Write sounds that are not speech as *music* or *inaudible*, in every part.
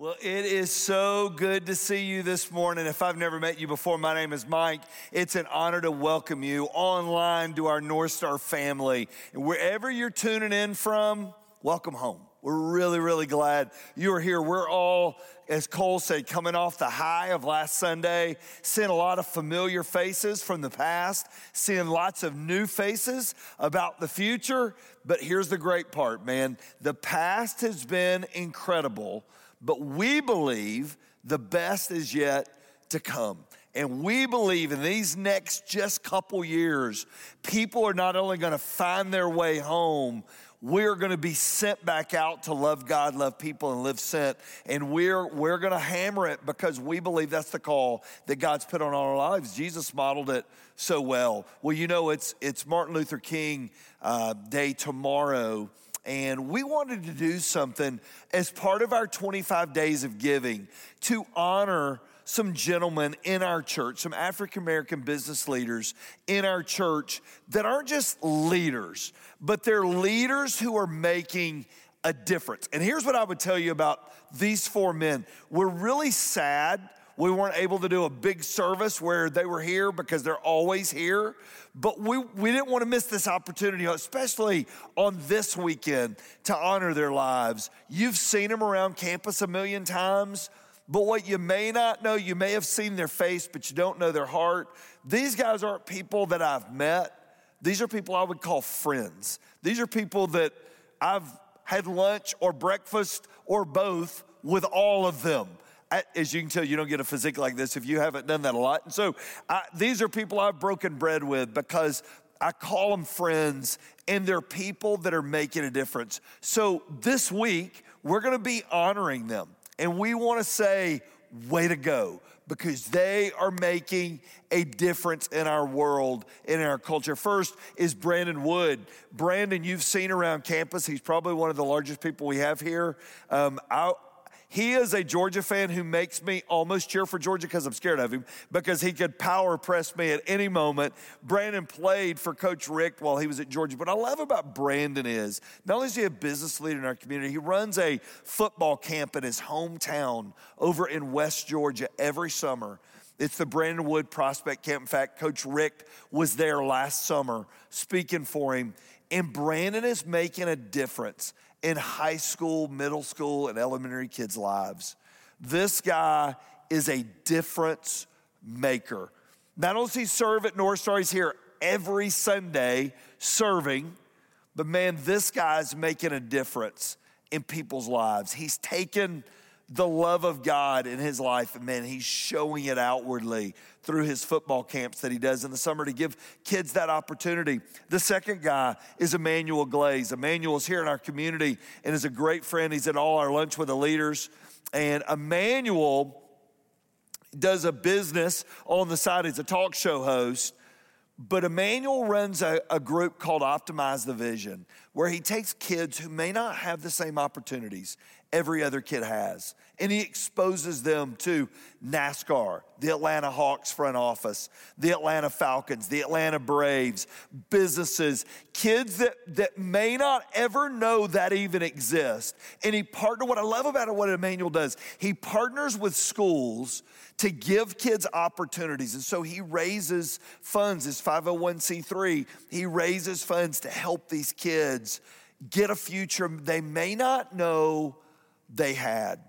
Well, it is so good to see you this morning. If I've never met you before, my name is Mike. It's an honor to welcome you online to our North Star family. And wherever you're tuning in from, welcome home. We're really, really glad you are here. We're all, as Cole said, coming off the high of last Sunday, seeing a lot of familiar faces from the past, seeing lots of new faces about the future. But here's the great part, man. The past has been incredible but we believe the best is yet to come. And we believe in these next just couple years, people are not only going to find their way home, we're going to be sent back out to love God, love people, and live sent. And we're, we're going to hammer it because we believe that's the call that God's put on our lives. Jesus modeled it so well. Well, you know, it's, it's Martin Luther King uh, Day tomorrow and we wanted to do something as part of our 25 days of giving to honor some gentlemen in our church, some African American business leaders in our church that aren't just leaders, but they're leaders who are making a difference. And here's what I would tell you about these four men. We're really sad we weren't able to do a big service where they were here because they're always here. But we, we didn't want to miss this opportunity, especially on this weekend, to honor their lives. You've seen them around campus a million times. But what you may not know, you may have seen their face, but you don't know their heart. These guys aren't people that I've met. These are people I would call friends. These are people that I've had lunch or breakfast or both with all of them as you can tell, you don't get a physique like this if you haven't done that a lot. And so I, these are people I've broken bread with because I call them friends and they're people that are making a difference. So this week, we're going to be honoring them. And we want to say, way to go, because they are making a difference in our world, in our culture. First is Brandon Wood. Brandon, you've seen around campus. He's probably one of the largest people we have here. Um, I, he is a Georgia fan who makes me almost cheer for Georgia because I'm scared of him because he could power press me at any moment. Brandon played for Coach Rick while he was at Georgia. But I love about Brandon is not only is he a business leader in our community, he runs a football camp in his hometown over in West Georgia every summer. It's the Brandon Wood Prospect Camp. In fact, Coach Rick was there last summer speaking for him. And Brandon is making a difference in high school, middle school, and elementary kids' lives. This guy is a difference maker. Not only does he serve at North Star, he's here every Sunday serving, but man, this guy's making a difference in people's lives. He's taken the love of God in his life, and man, he's showing it outwardly through his football camps that he does in the summer to give kids that opportunity. The second guy is Emmanuel Glaze. Emmanuel is here in our community and is a great friend. He's at all our lunch with the leaders. And Emmanuel does a business on the side. He's a talk show host. But Emmanuel runs a, a, group called Optimize the Vision, where he takes kids who may not have the same opportunities every other kid has. And he exposes them to NASCAR, the Atlanta Hawks front office, the Atlanta Falcons, the Atlanta Braves, businesses, kids that, that may not ever know that even exist. And he partner, what I love about it, what Emmanuel does, he partners with schools to give kids opportunities. And so he raises funds, his 501c3, he raises funds to help these kids get a future they may not know they had.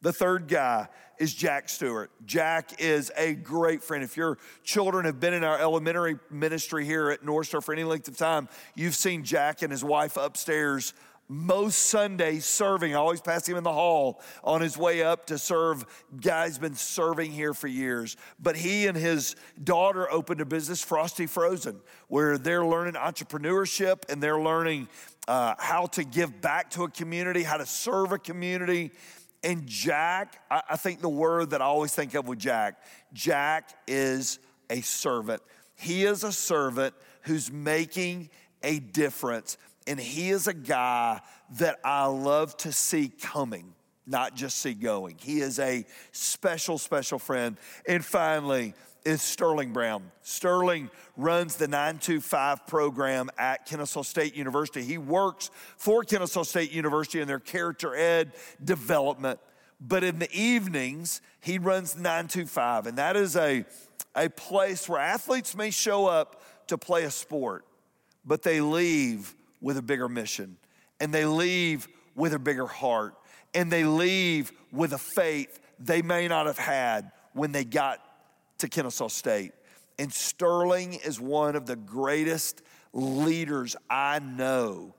The third guy is Jack Stewart. Jack is a great friend. If your children have been in our elementary ministry here at North Star for any length of time, you've seen Jack and his wife upstairs most Sundays serving. I always pass him in the hall on his way up to serve. Guy's been serving here for years. But he and his daughter opened a business, Frosty Frozen, where they're learning entrepreneurship and they're learning uh, how to give back to a community, how to serve a community. And Jack, I, I think the word that I always think of with Jack, Jack is a servant. He is a servant who's making a difference. And he is a guy that I love to see coming, not just see going. He is a special, special friend. And finally, is Sterling Brown. Sterling runs the 925 program at Kennesaw State University. He works for Kennesaw State University in their character ed development. But in the evenings, he runs 925, and that is a, a place where athletes may show up to play a sport, but they leave with a bigger mission, and they leave with a bigger heart, and they leave with a faith they may not have had when they got to Kennesaw State. And Sterling is one of the greatest leaders I know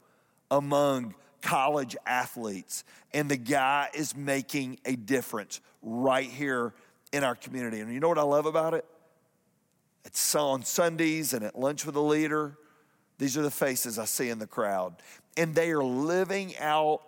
among college athletes. And the guy is making a difference right here in our community. And you know what I love about it? It's on Sundays and at lunch with a leader. These are the faces I see in the crowd. And they are living out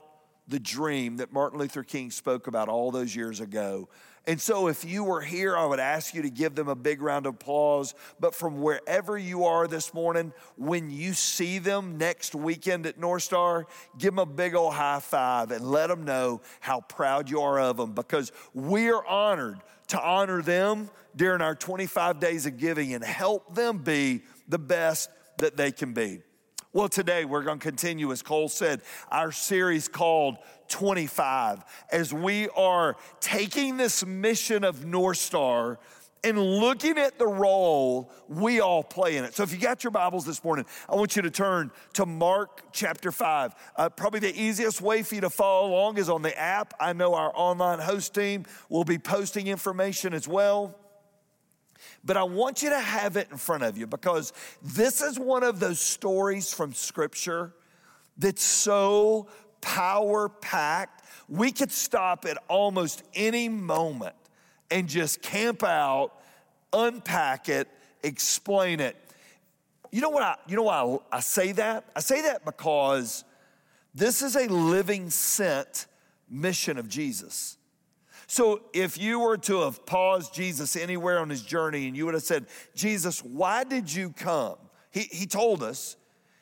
the dream that Martin Luther King spoke about all those years ago and so, if you were here, I would ask you to give them a big round of applause. But from wherever you are this morning, when you see them next weekend at North Star, give them a big old high five and let them know how proud you are of them because we are honored to honor them during our 25 days of giving and help them be the best that they can be. Well, today we're going to continue, as Cole said, our series called 25, as we are taking this mission of North Star and looking at the role we all play in it. So, if you got your Bibles this morning, I want you to turn to Mark chapter 5. Uh, probably the easiest way for you to follow along is on the app. I know our online host team will be posting information as well but I want you to have it in front of you because this is one of those stories from Scripture that's so power packed. We could stop at almost any moment and just camp out, unpack it, explain it. You know what I, you know why I, I say that? I say that because this is a living sent mission of Jesus. So if you were to have paused Jesus anywhere on his journey and you would have said, Jesus, why did you come? He, he told us,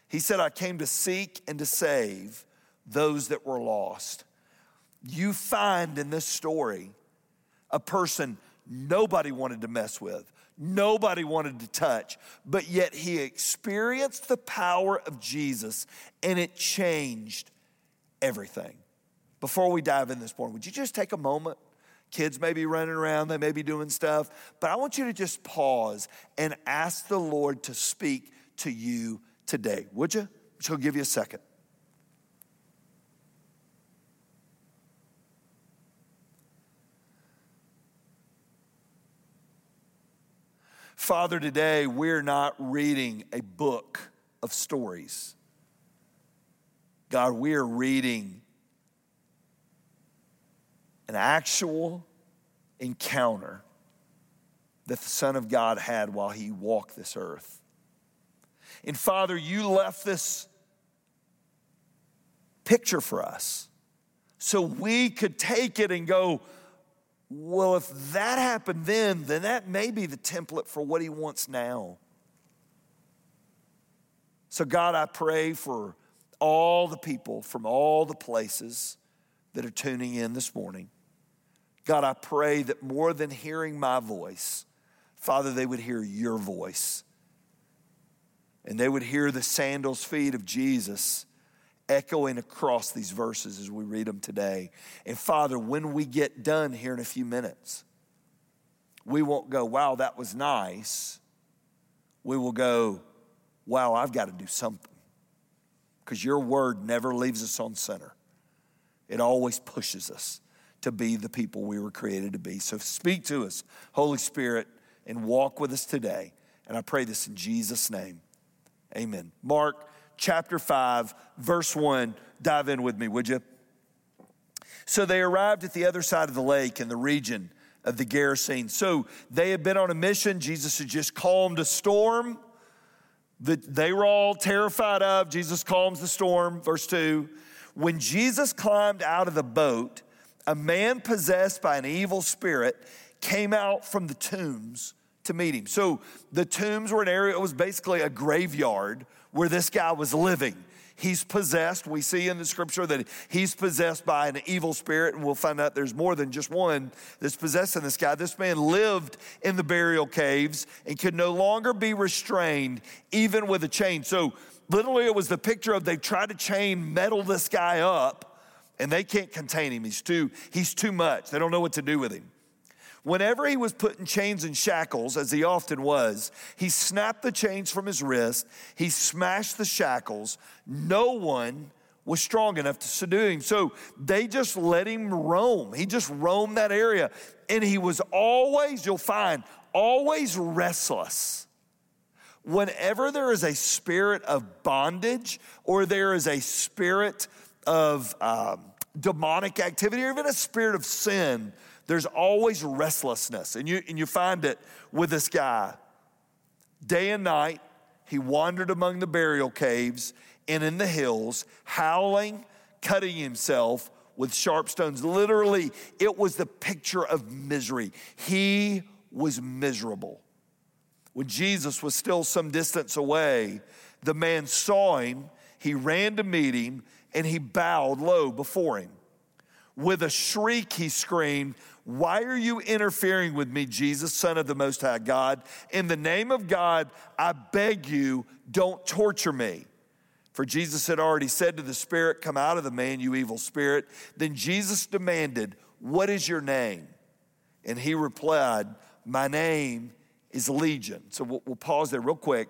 he said, I came to seek and to save those that were lost. You find in this story a person nobody wanted to mess with, nobody wanted to touch, but yet he experienced the power of Jesus and it changed everything. Before we dive in this morning, would you just take a moment? Kids may be running around, they may be doing stuff, but I want you to just pause and ask the Lord to speak to you today. Would you? She'll give you a second. Father, today we're not reading a book of stories. God, we are reading an actual encounter that the Son of God had while he walked this earth. And Father, you left this picture for us so we could take it and go, well, if that happened then, then that may be the template for what he wants now. So, God, I pray for all the people from all the places that are tuning in this morning. God, I pray that more than hearing my voice, Father, they would hear your voice. And they would hear the sandals feet of Jesus echoing across these verses as we read them today. And Father, when we get done here in a few minutes, we won't go, wow, that was nice. We will go, wow, I've got to do something. Because your word never leaves us on center, it always pushes us to be the people we were created to be. So speak to us, Holy Spirit, and walk with us today. And I pray this in Jesus' name. Amen. Mark chapter 5, verse 1. Dive in with me, would you? So they arrived at the other side of the lake in the region of the Gerasene. So they had been on a mission. Jesus had just calmed a storm that they were all terrified of. Jesus calms the storm. Verse 2 When Jesus climbed out of the boat, a man possessed by an evil spirit came out from the tombs to meet him. So the tombs were an area, it was basically a graveyard where this guy was living. He's possessed. We see in the scripture that he's possessed by an evil spirit, and we'll find out there's more than just one that's possessing this guy. This man lived in the burial caves and could no longer be restrained, even with a chain. So, literally, it was the picture of they tried to chain metal this guy up and they can't contain him. He's too, he's too much. They don't know what to do with him. Whenever he was put in chains and shackles, as he often was, he snapped the chains from his wrist, he smashed the shackles. No one was strong enough to subdue him. So they just let him roam. He just roamed that area. And he was always, you'll find, always restless. Whenever there is a spirit of bondage or there is a spirit of um, demonic activity or even a spirit of sin, there's always restlessness. And you, and you find it with this guy. Day and night, he wandered among the burial caves and in the hills, howling, cutting himself with sharp stones. Literally, it was the picture of misery. He was miserable. When Jesus was still some distance away, the man saw him, he ran to meet him, and he bowed low before him. With a shriek, he screamed, Why are you interfering with me, Jesus, Son of the Most High God? In the name of God, I beg you, don't torture me. For Jesus had already said to the spirit, Come out of the man, you evil spirit. Then Jesus demanded, What is your name? And he replied, My name is Legion. So we'll, we'll pause there real quick.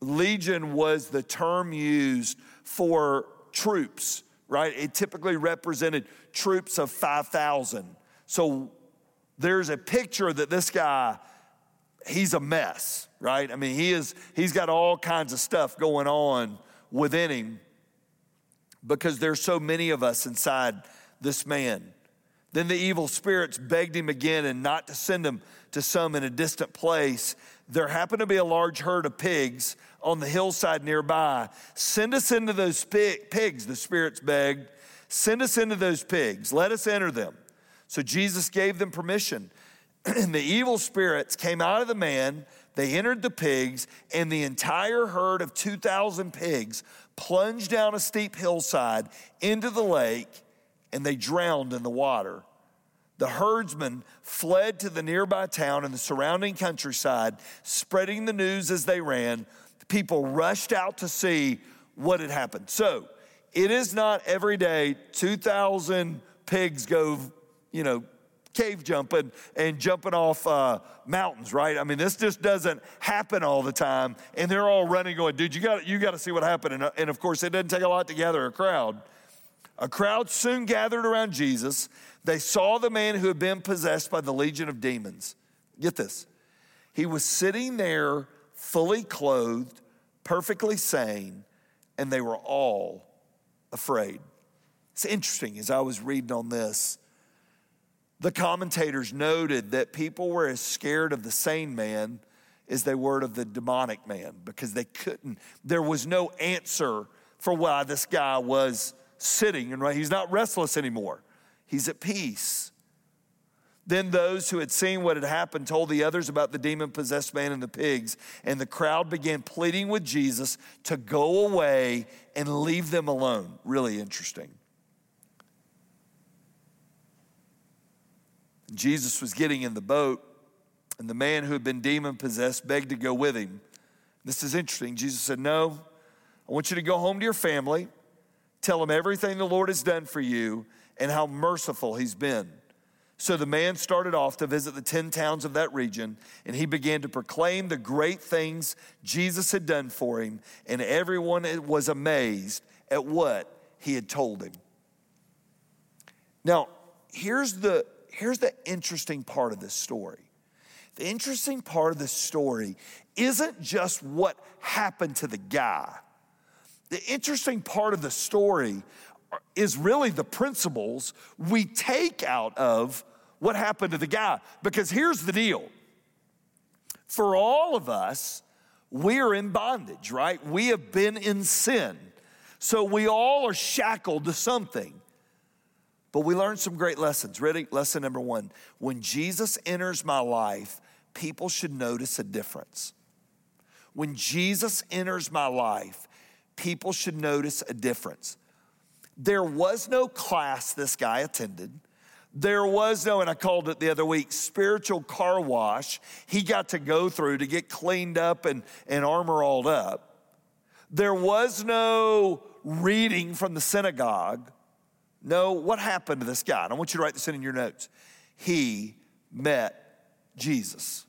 Legion was the term used for troops right? It typically represented troops of 5,000. So there's a picture that this guy, he's a mess, right? I mean, he is, he's got all kinds of stuff going on within him because there's so many of us inside this man. Then the evil spirits begged him again and not to send him to some in a distant place. There happened to be a large herd of pigs on the hillside nearby. Send us into those pigs, the spirits begged. Send us into those pigs. Let us enter them. So Jesus gave them permission. *clears throat* and the evil spirits came out of the man. They entered the pigs, and the entire herd of 2,000 pigs plunged down a steep hillside into the lake, and they drowned in the water. The herdsmen fled to the nearby town and the surrounding countryside, spreading the news as they ran people rushed out to see what had happened. So it is not every day 2,000 pigs go, you know, cave jumping and jumping off uh, mountains, right? I mean, this just doesn't happen all the time. And they're all running, going, dude, you got you got to see what happened. And, and of course, it doesn't take a lot to gather a crowd. A crowd soon gathered around Jesus. They saw the man who had been possessed by the legion of demons. Get this. He was sitting there fully clothed, perfectly sane, and they were all afraid. It's interesting as I was reading on this. The commentators noted that people were as scared of the sane man as they were of the demonic man because they couldn't, there was no answer for why this guy was sitting and right. He's not restless anymore, he's at peace. Then those who had seen what had happened told the others about the demon possessed man and the pigs, and the crowd began pleading with Jesus to go away and leave them alone. Really interesting. Jesus was getting in the boat, and the man who had been demon possessed begged to go with him. This is interesting. Jesus said, No, I want you to go home to your family, tell him everything the Lord has done for you, and how merciful he's been. So the man started off to visit the 10 towns of that region, and he began to proclaim the great things Jesus had done for him, and everyone was amazed at what he had told him. Now, here's the, here's the interesting part of this story. The interesting part of this story isn't just what happened to the guy. The interesting part of the story is really the principles we take out of what happened to the guy. Because here's the deal for all of us, we're in bondage, right? We have been in sin. So we all are shackled to something. But we learned some great lessons. Ready? Lesson number one when Jesus enters my life, people should notice a difference. When Jesus enters my life, people should notice a difference. There was no class this guy attended. There was no, and I called it the other week, spiritual car wash he got to go through to get cleaned up and, and armor all up. There was no reading from the synagogue. No, what happened to this guy? And I want you to write this in, in your notes. He met Jesus.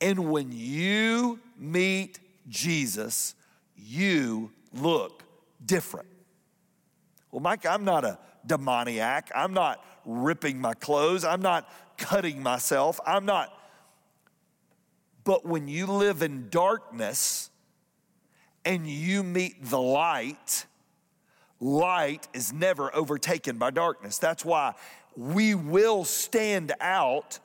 And when you meet Jesus, you look different. Well, Mike, I'm not a demoniac. I'm not ripping my clothes. I'm not cutting myself. I'm not. But when you live in darkness and you meet the light, light is never overtaken by darkness. That's why we will stand out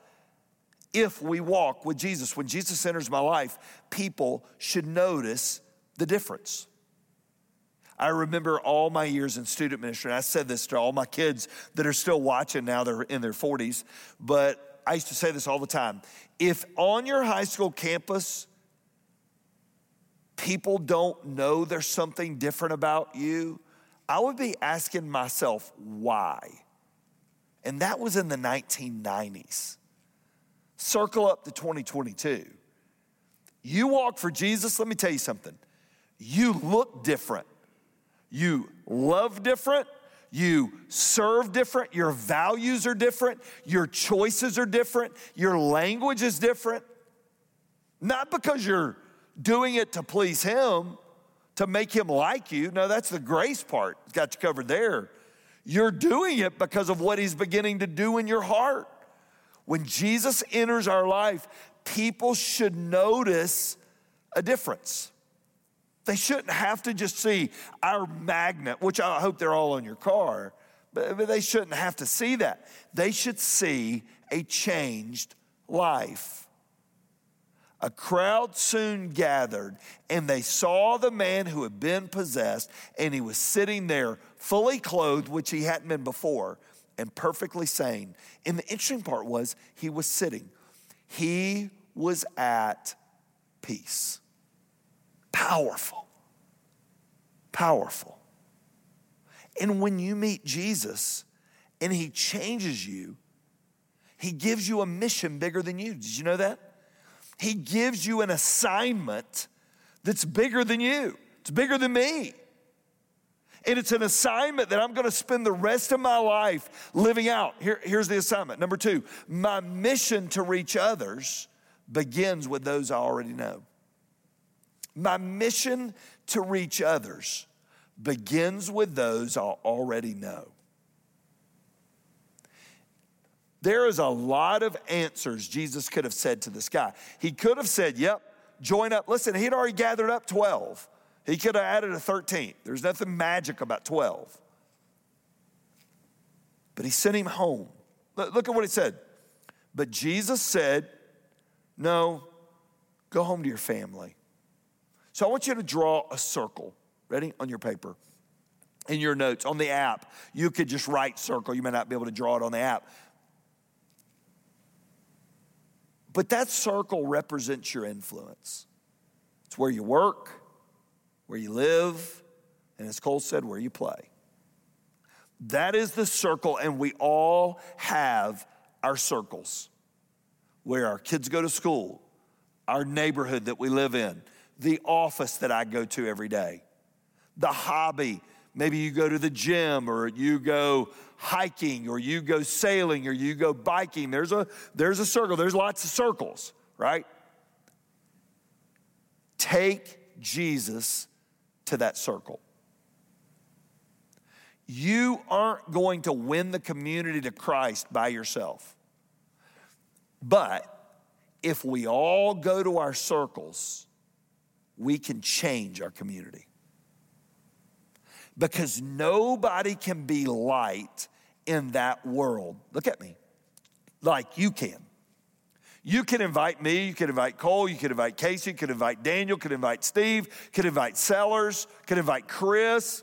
if we walk with Jesus. When Jesus enters my life, people should notice the difference. I remember all my years in student ministry, and I said this to all my kids that are still watching now, they're in their 40s, but I used to say this all the time. If on your high school campus, people don't know there's something different about you, I would be asking myself, why? And that was in the 1990s. Circle up to 2022. You walk for Jesus, let me tell you something. You look different. You love different. You serve different. Your values are different. Your choices are different. Your language is different. Not because you're doing it to please Him, to make Him like you. No, that's the grace part. It's got you covered there. You're doing it because of what He's beginning to do in your heart. When Jesus enters our life, people should notice a difference. They shouldn't have to just see our magnet, which I hope they're all on your car, but they shouldn't have to see that. They should see a changed life. A crowd soon gathered, and they saw the man who had been possessed, and he was sitting there fully clothed, which he hadn't been before, and perfectly sane. And the interesting part was he was sitting, he was at peace. Powerful. Powerful. And when you meet Jesus and he changes you, he gives you a mission bigger than you. Did you know that? He gives you an assignment that's bigger than you, it's bigger than me. And it's an assignment that I'm going to spend the rest of my life living out. Here, here's the assignment. Number two, my mission to reach others begins with those I already know. My mission to reach others begins with those I already know. There is a lot of answers Jesus could have said to this guy. He could have said, Yep, join up. Listen, he'd already gathered up 12. He could have added a 13th. There's nothing magic about 12. But he sent him home. Look at what he said. But Jesus said, No, go home to your family. So I want you to draw a circle. Ready? On your paper. In your notes, on the app. You could just write circle. You may not be able to draw it on the app. But that circle represents your influence. It's where you work, where you live, and as Cole said, where you play. That is the circle, and we all have our circles where our kids go to school, our neighborhood that we live in, the office that I go to every day, the hobby. Maybe you go to the gym or you go hiking or you go sailing or you go biking. There's a, there's a circle, there's lots of circles, right? Take Jesus to that circle. You aren't going to win the community to Christ by yourself. But if we all go to our circles, we can change our community. Because nobody can be light in that world. Look at me, like you can. You can invite me, you can invite Cole, you can invite Casey, you can invite Daniel, could invite Steve, could invite Sellers, could invite Chris,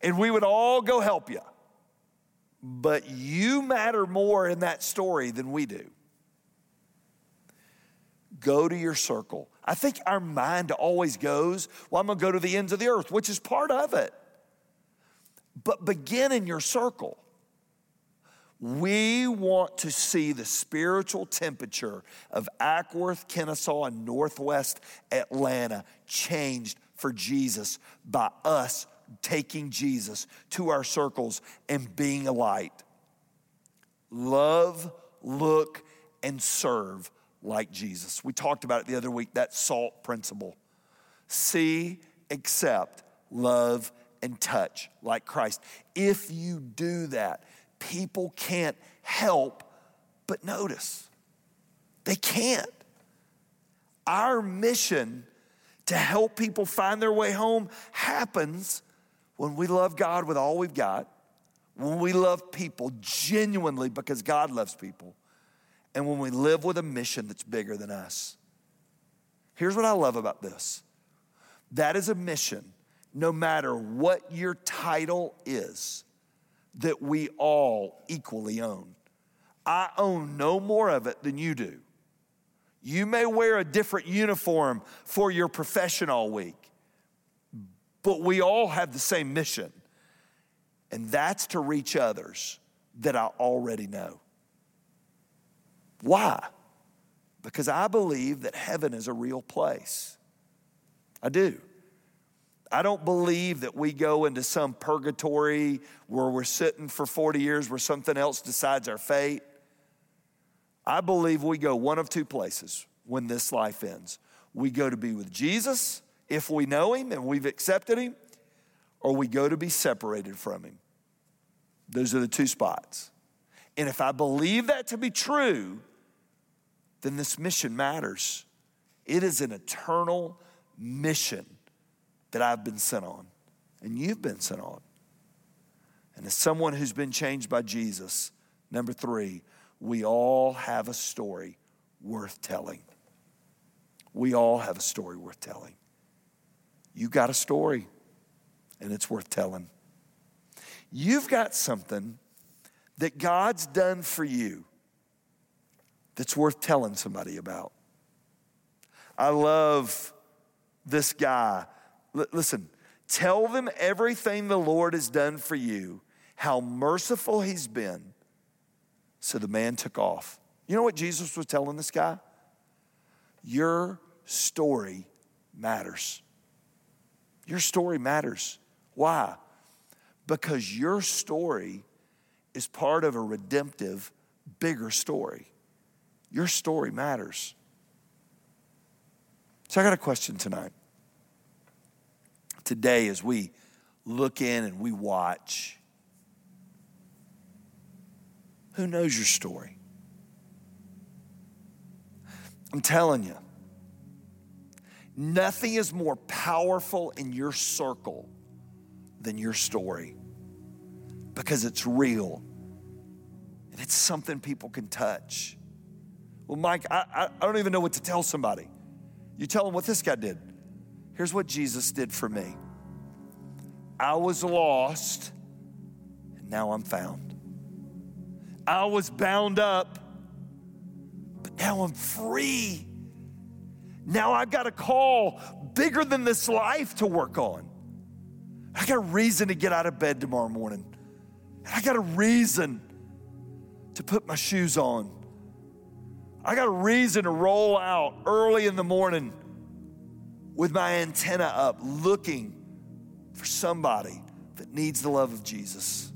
and we would all go help you. But you matter more in that story than we do. Go to your circle. I think our mind always goes, well, I'm gonna go to the ends of the earth, which is part of it. But begin in your circle. We want to see the spiritual temperature of Acworth, Kennesaw, and Northwest Atlanta changed for Jesus by us taking Jesus to our circles and being a light. Love, look, and serve like Jesus. We talked about it the other week that salt principle. See, accept, love, and touch like Christ. If you do that, people can't help but notice. They can't. Our mission to help people find their way home happens when we love God with all we've got, when we love people genuinely because God loves people, and when we live with a mission that's bigger than us. Here's what I love about this that is a mission, no matter what your title is, that we all equally own. I own no more of it than you do. You may wear a different uniform for your profession all week, but we all have the same mission, and that's to reach others that I already know. Why? Because I believe that heaven is a real place. I do. I don't believe that we go into some purgatory where we're sitting for 40 years where something else decides our fate. I believe we go one of two places when this life ends. We go to be with Jesus if we know him and we've accepted him, or we go to be separated from him. Those are the two spots. And if I believe that to be true, then this mission matters. It is an eternal mission that I've been sent on, and you've been sent on. And as someone who's been changed by Jesus, number three, we all have a story worth telling. We all have a story worth telling. You got a story, and it's worth telling. You've got something that God's done for you that's worth telling somebody about. I love this guy. L- listen, tell them everything the Lord has done for you, how merciful he's been so the man took off. You know what Jesus was telling this guy? Your story matters. Your story matters. Why? Because your story is part of a redemptive, bigger story. Your story matters. So I got a question tonight. Today, as we look in and we watch, who knows your story? I'm telling you, nothing is more powerful in your circle than your story because it's real and it's something people can touch. Well, Mike, I, I, don't even know what to tell somebody. You tell them what this guy did. Here's what Jesus did for me I was lost, and now I'm found. I was bound up, but now I'm free. Now I've got a call bigger than this life to work on. I got a reason to get out of bed tomorrow morning. I got a reason to put my shoes on. I got a reason to roll out early in the morning with my antenna up, looking for somebody that needs the love of Jesus.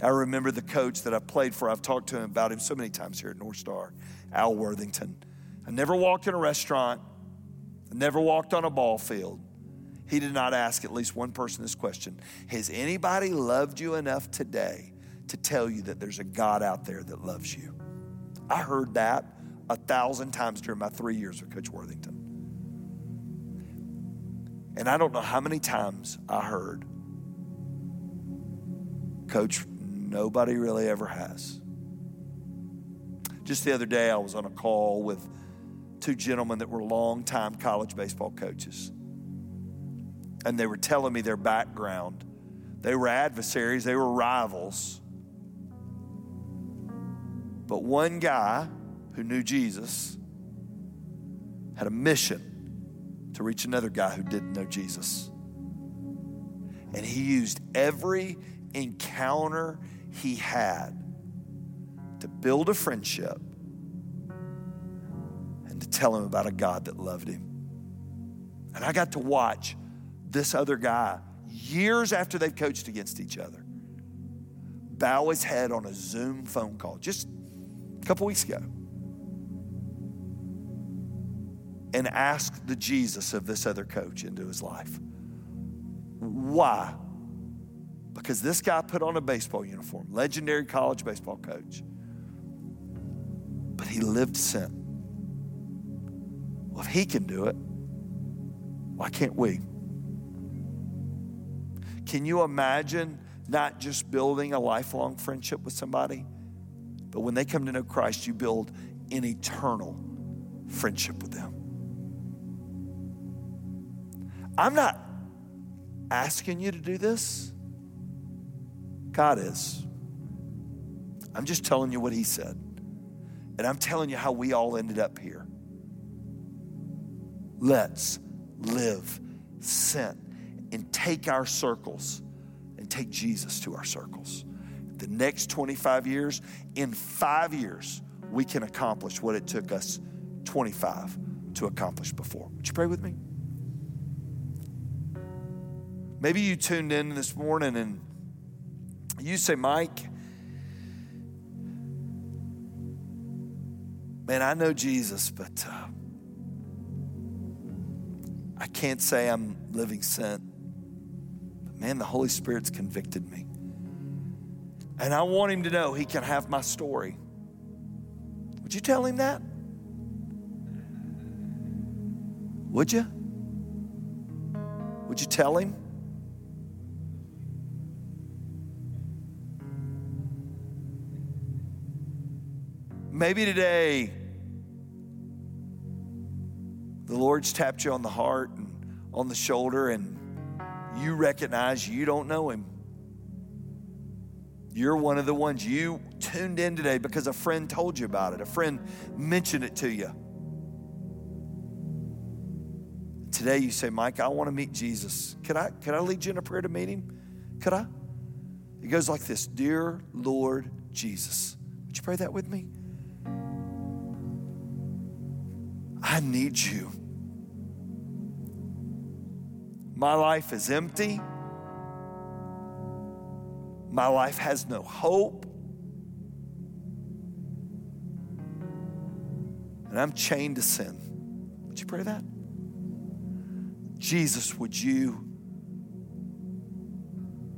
I remember the coach that I played for. I've talked to him about him so many times here at North Star, Al Worthington. I never walked in a restaurant, I never walked on a ball field. He did not ask at least one person this question Has anybody loved you enough today to tell you that there's a God out there that loves you? I heard that a thousand times during my three years with Coach Worthington. And I don't know how many times I heard, Coach, Nobody really ever has. Just the other day, I was on a call with two gentlemen that were longtime college baseball coaches. And they were telling me their background. They were adversaries, they were rivals. But one guy who knew Jesus had a mission to reach another guy who didn't know Jesus. And he used every encounter he had to build a friendship and to tell him about a God that loved him. And I got to watch this other guy years after they've coached against each other bow his head on a Zoom phone call just a couple weeks ago and ask the Jesus of this other coach into his life. Why? Because this guy put on a baseball uniform, legendary college baseball coach, but he lived sin. Well, if he can do it, why can't we? Can you imagine not just building a lifelong friendship with somebody, but when they come to know Christ, you build an eternal friendship with them? I'm not asking you to do this. God is. I'm just telling you what He said. And I'm telling you how we all ended up here. Let's live sent and take our circles and take Jesus to our circles. The next 25 years, in five years, we can accomplish what it took us 25 to accomplish before. Would you pray with me? Maybe you tuned in this morning and you say, Mike, man, I know Jesus, but uh, I can't say I'm living sin. But man, the Holy Spirit's convicted me. And I want him to know he can have my story. Would you tell him that? Would you? Would you tell him? Maybe today the Lord's tapped you on the heart and on the shoulder, and you recognize you don't know Him. You're one of the ones you tuned in today because a friend told you about it, a friend mentioned it to you. Today you say, Mike, I want to meet Jesus. Could I, could I lead you in a prayer to meet him? Could I? It goes like this Dear Lord Jesus. Would you pray that with me? I need you. My life is empty. My life has no hope. And I'm chained to sin. Would you pray that? Jesus, would you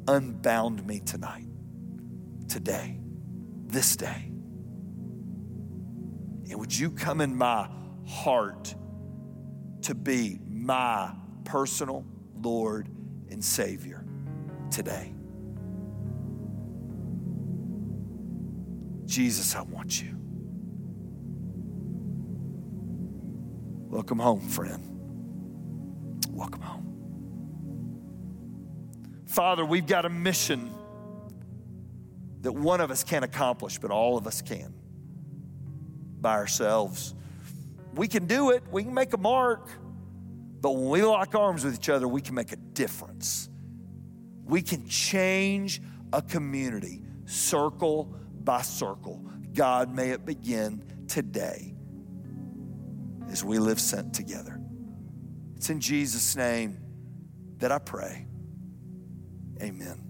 unbound me tonight, today, this day? And would you come in my heart to be my personal Lord and Savior today. Jesus, I want you. Welcome home, friend. Welcome home. Father, we've got a mission that one of us can't accomplish, but all of us can by ourselves. We can do it, we can make a mark, but when we lock arms with each other, we can make a difference. We can change a community circle by circle. God, may it begin today as we live sent together. It's in Jesus' name that I pray. Amen.